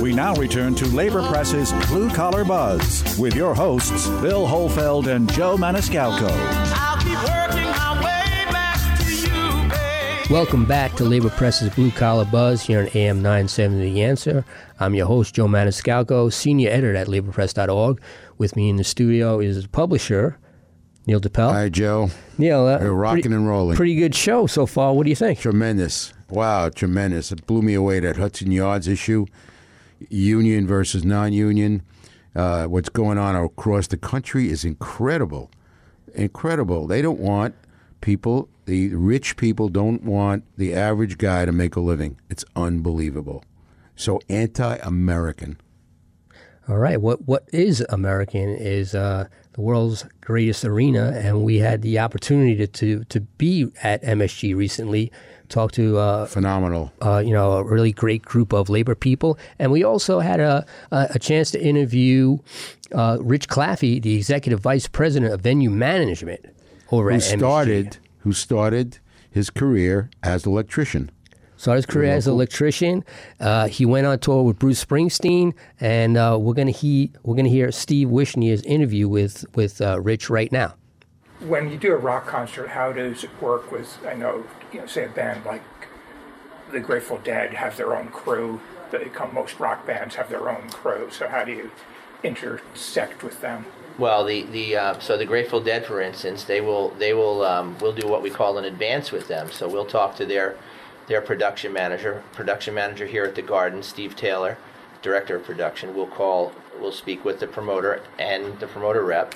We now return to Labor Press's Blue Collar Buzz with your hosts, Bill Hohlfeld and Joe Maniscalco. You, Welcome back to Labor Press's Blue Collar Buzz here on AM 970 The Answer. I'm your host, Joe Maniscalco, senior editor at laborpress.org. With me in the studio is publisher Neil Tepel. Hi, Joe. Neil, uh, We're rocking pretty, and rolling. Pretty good show so far. What do you think? Tremendous. Wow, tremendous. It blew me away that Hudson Yards issue, union versus non union. Uh, what's going on across the country is incredible. Incredible. They don't want people, the rich people don't want the average guy to make a living. It's unbelievable. So anti American. All right. What what is American is uh, the world's greatest arena, and we had the opportunity to to, to be at MSG recently, talk to uh, Phenomenal. uh, you know a really great group of labor people, and we also had a a, a chance to interview uh, Rich Claffey, the executive vice president of venue management over Who at MSG. started who started his career as an electrician. Started his career as an electrician. Uh, he went on tour with Bruce Springsteen, and uh, we're gonna he we're gonna hear Steve Wishnia's interview with with uh, Rich right now. when you do a rock concert, how does it work with, I know, you know, say a band like the Grateful Dead have their own crew. They come, most rock bands have their own crew. So how do you intersect with them? Well, the the uh, so the Grateful Dead, for instance, they will they will um, we'll do what we call an advance with them. So we'll talk to their their production manager, production manager here at the Garden, Steve Taylor, director of production. We'll call we'll speak with the promoter and the promoter rep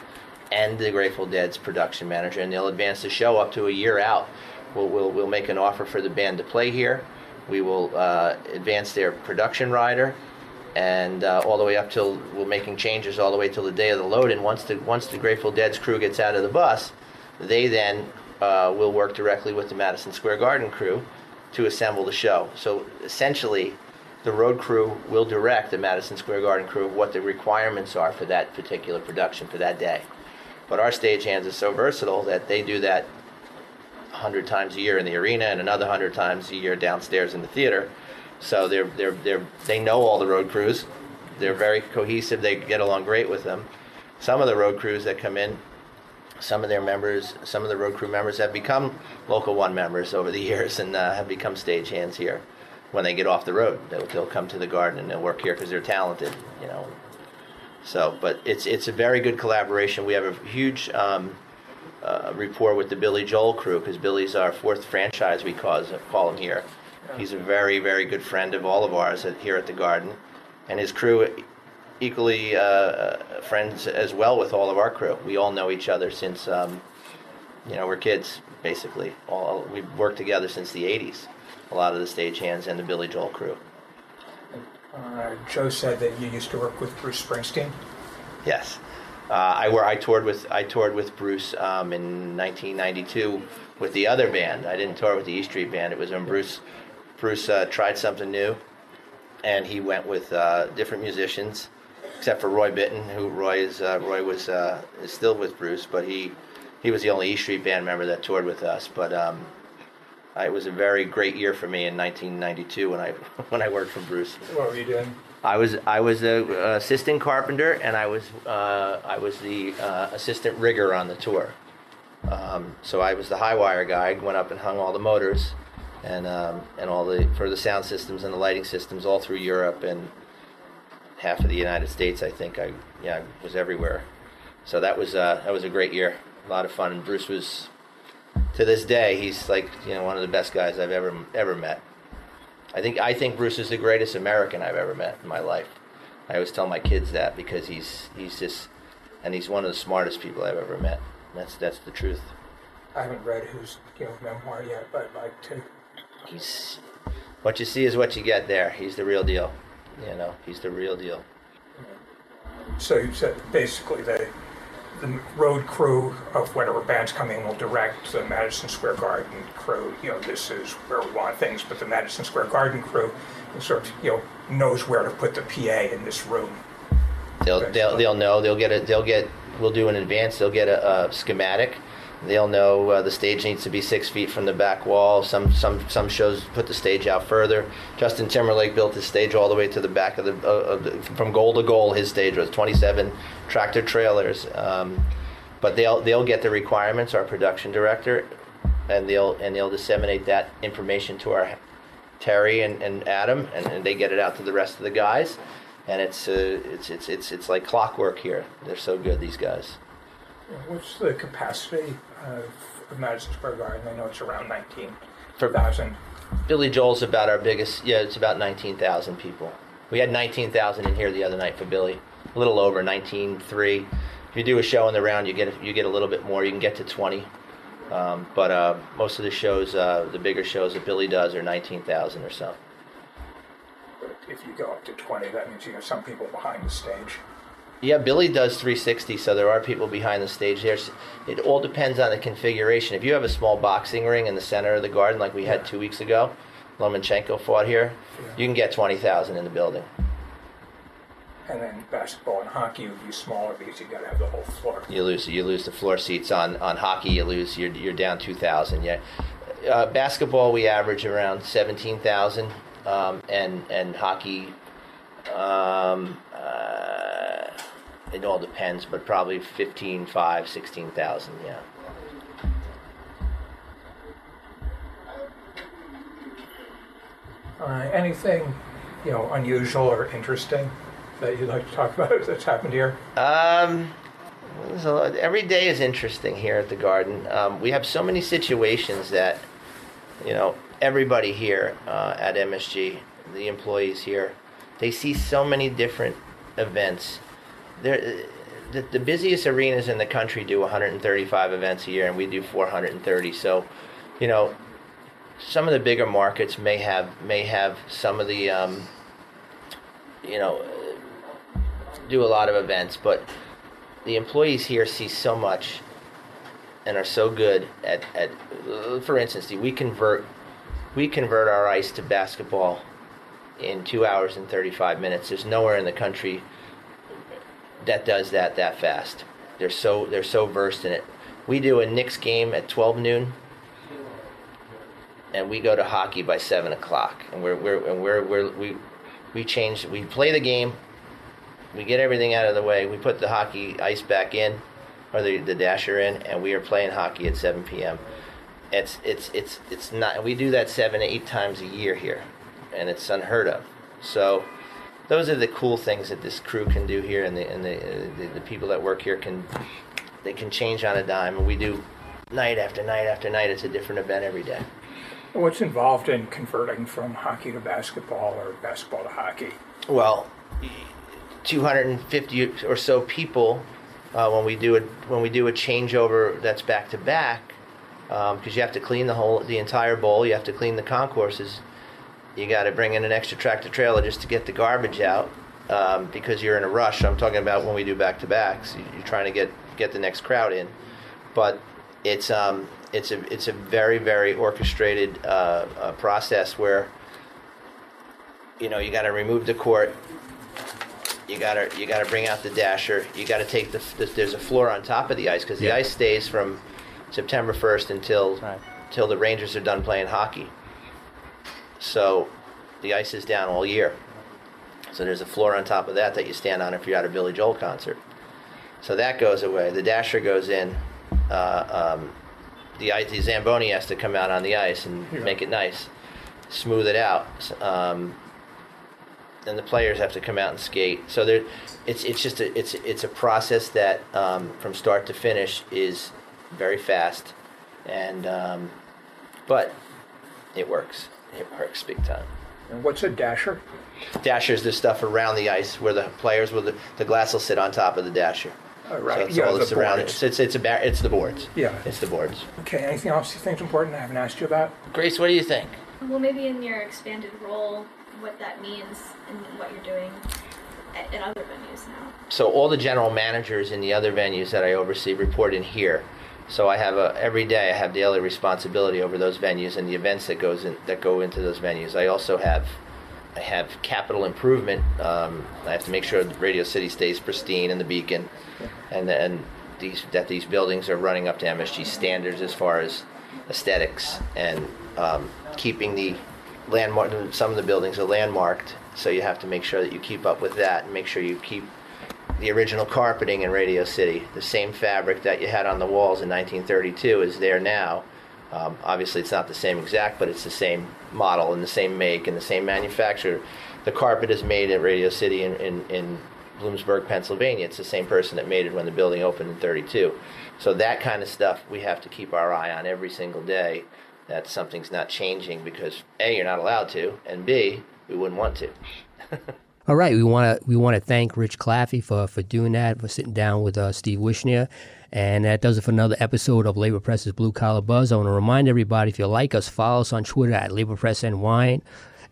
and the Grateful Dead's production manager, and they'll advance the show up to a year out. We'll we'll, we'll make an offer for the band to play here. We will uh, advance their production rider and uh, all the way up till we're making changes all the way till the day of the load. And once the once the Grateful Dead's crew gets out of the bus, they then uh, will work directly with the Madison Square Garden crew to assemble the show. So essentially, the road crew will direct the Madison Square Garden crew what the requirements are for that particular production for that day. But our stagehands are so versatile that they do that 100 times a year in the arena and another 100 times a year downstairs in the theater. So they're, they're, they're, they know all the road crews. They're very cohesive. They get along great with them. Some of the road crews that come in, some of their members, some of the road crew members have become local one members over the years and uh, have become stagehands here. When they get off the road, they'll, they'll come to the garden and they'll work here because they're talented, you know. So, but it's it's a very good collaboration. We have a huge um, uh, rapport with the Billy Joel crew because Billy's our fourth franchise. We call call him here. He's a very very good friend of all of ours at, here at the Garden, and his crew equally uh, friends as well with all of our crew. We all know each other since um, you know we're kids basically. All we've worked together since the '80s. A lot of the stagehands and the Billy Joel crew. Uh, Joe said that you used to work with Bruce Springsteen. Yes, uh, I were I toured with I toured with Bruce um, in 1992 with the other band. I didn't tour with the E Street Band. It was when Bruce Bruce uh, tried something new, and he went with uh, different musicians, except for Roy Bittan, who Roy is uh, Roy was uh, is still with Bruce, but he he was the only E Street Band member that toured with us. But um, it was a very great year for me in 1992 when I when I worked for Bruce. What were you doing? I was I was a uh, assistant carpenter and I was uh, I was the uh, assistant rigger on the tour. Um, so I was the high wire guy. I went up and hung all the motors and um, and all the for the sound systems and the lighting systems all through Europe and half of the United States. I think I yeah I was everywhere. So that was uh, that was a great year. A lot of fun. And Bruce was to this day he's like you know one of the best guys I've ever ever met. I think I think Bruce is the greatest American I've ever met in my life. I always tell my kids that because he's he's just and he's one of the smartest people I've ever met. That's that's the truth. I haven't read his you know, memoir yet, but I'd like to. He's what you see is what you get. There, he's the real deal. You know, he's the real deal. So you said basically the the road crew of whatever band's coming will direct the Madison Square Garden crew. You know, this is where we want things, but the Madison Square Garden crew sort of you know knows where to put the PA in this room. They'll they'll, they'll know. They'll get it. they'll get. We'll do an advance. They'll get a, a schematic They'll know uh, the stage needs to be six feet from the back wall. Some some some shows put the stage out further. Justin Timberlake built his stage all the way to the back of the, uh, of the from goal to goal. His stage was 27 tractor trailers. Um, but they'll they'll get the requirements. Our production director, and they'll and they'll disseminate that information to our Terry and, and Adam, and, and they get it out to the rest of the guys. And it's uh, it's it's it's it's like clockwork here. They're so good, these guys. What's the capacity of, Madison Square Garden? I know it's around 19,000. Billy Joel's about our biggest. Yeah, it's about 19,000 people. We had 19,000 in here the other night for Billy. A little over 19.3. If you do a show in the round, you get you get a little bit more. You can get to 20. Um, but uh, most of the shows, uh, the bigger shows that Billy does, are 19,000 or so. But if you go up to 20, that means you have some people behind the stage. Yeah, Billy does 360, so there are people behind the stage there. It all depends on the configuration. If you have a small boxing ring in the center of the garden, like we had two weeks ago, Lomachenko fought here, you can get 20,000 in the building. And then basketball and hockey would be smaller because you got to have the whole floor. You lose you lose the floor seats on, on hockey. You lose you're, you're down 2,000. Yeah, uh, basketball we average around 17,000, um, and and hockey. Um, uh, it all depends, but probably 15, 5, 16,000, yeah. Uh, anything, you know, unusual or interesting that you'd like to talk about that's happened here? Um, so every day is interesting here at the garden. Um, we have so many situations that, you know, everybody here uh, at MSG, the employees here, they see so many different events. There, the, the busiest arenas in the country do 135 events a year, and we do 430. So, you know, some of the bigger markets may have may have some of the, um, you know, do a lot of events, but the employees here see so much and are so good at, at for instance, we convert we convert our ice to basketball in two hours and 35 minutes. There's nowhere in the country that does that that fast. They're so they're so versed in it. We do a Knicks game at 12 noon, and we go to hockey by seven o'clock, and we're we're and we're, we're we we change. We play the game. We get everything out of the way. We put the hockey ice back in, or the the dasher in, and we are playing hockey at 7 p.m. It's it's it's it's not. We do that seven eight times a year here, and it's unheard of. So those are the cool things that this crew can do here, and the and the, uh, the, the people that work here can they can change on a dime, and we do night after night after night. It's a different event every day. What's involved in converting from hockey to basketball or basketball to hockey? Well, 250 or so people uh, when we do a when we do a changeover that's back to back because you have to clean the whole the entire bowl. You have to clean the concourses. You got to bring in an extra tractor trailer just to get the garbage out um, because you're in a rush. I'm talking about when we do back to backs. You're trying to get get the next crowd in, but it's um, it's a it's a very very orchestrated uh, uh, process where you know you got to remove the court you gotta you gotta bring out the dasher. You gotta take the, the there's a floor on top of the ice because the Yeah. ice stays from September 1st until Right. till the Rangers are done playing hockey. So the ice is down all year. So there's a floor on top of that that you stand on if you're at a Billy Joel concert. So that goes away. The dasher goes in. Uh, um, the ice, the zamboni has to come out on the ice and Yeah. make it nice, smooth it out. Um, then the players have to come out and skate. So there, it's it's just a it's it's a process that um, from start to finish is very fast, and um, but it works. It works big time. And what's a dasher? Dasher is the stuff around the ice where the players will the, the glass will sit on top of the dasher. Oh, right. So it's Yeah, all the the surrounding. boards. It's, it's it's a bar- it's the boards. Yeah. It's the boards. Okay, anything else you think is important I haven't asked you about? Grace, what do you think? Well, maybe in your expanded role, what that means and what you're doing at, at other venues now. so all the general managers in the other venues that I oversee report in here. So I have a every day I have daily responsibility over those venues and the events that goes in that go into those venues. I also have I have capital improvement. Um, I have to make sure Radio City stays pristine and the Beacon, and and these that these buildings are running up to MSG standards as far as aesthetics and um, keeping the landmark. Some of the buildings are landmarked, so you have to make sure that you keep up with that and make sure you keep the original carpeting in Radio City. The same fabric that you had on the walls in 1932 is there now. Um, obviously, it's not the same exact, but it's the same model and the same make and the same manufacturer. The carpet is made at Radio City in, in, in Bloomsburg, Pennsylvania. It's the same person that made it when the building opened in 32. So that kind of stuff we have to keep our eye on every single day. That something's not changing because A, you're not allowed to, and B, we wouldn't want to. All right, we want to we want to thank Rich Claffey for for doing that, for sitting down with uh, Steve Wishnia, and that does it for another episode of Labor Press's Blue Collar Buzz. I want to remind everybody if you like us, follow us on Twitter at Labor Press and Wine,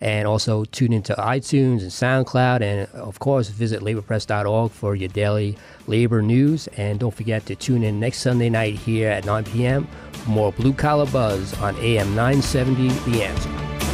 and also tune into iTunes and SoundCloud, and of course visit laborpress.org for your daily labor news. And don't forget to tune in next Sunday night here at 9 p.m. for more Blue Collar Buzz on AM 970 The Answer.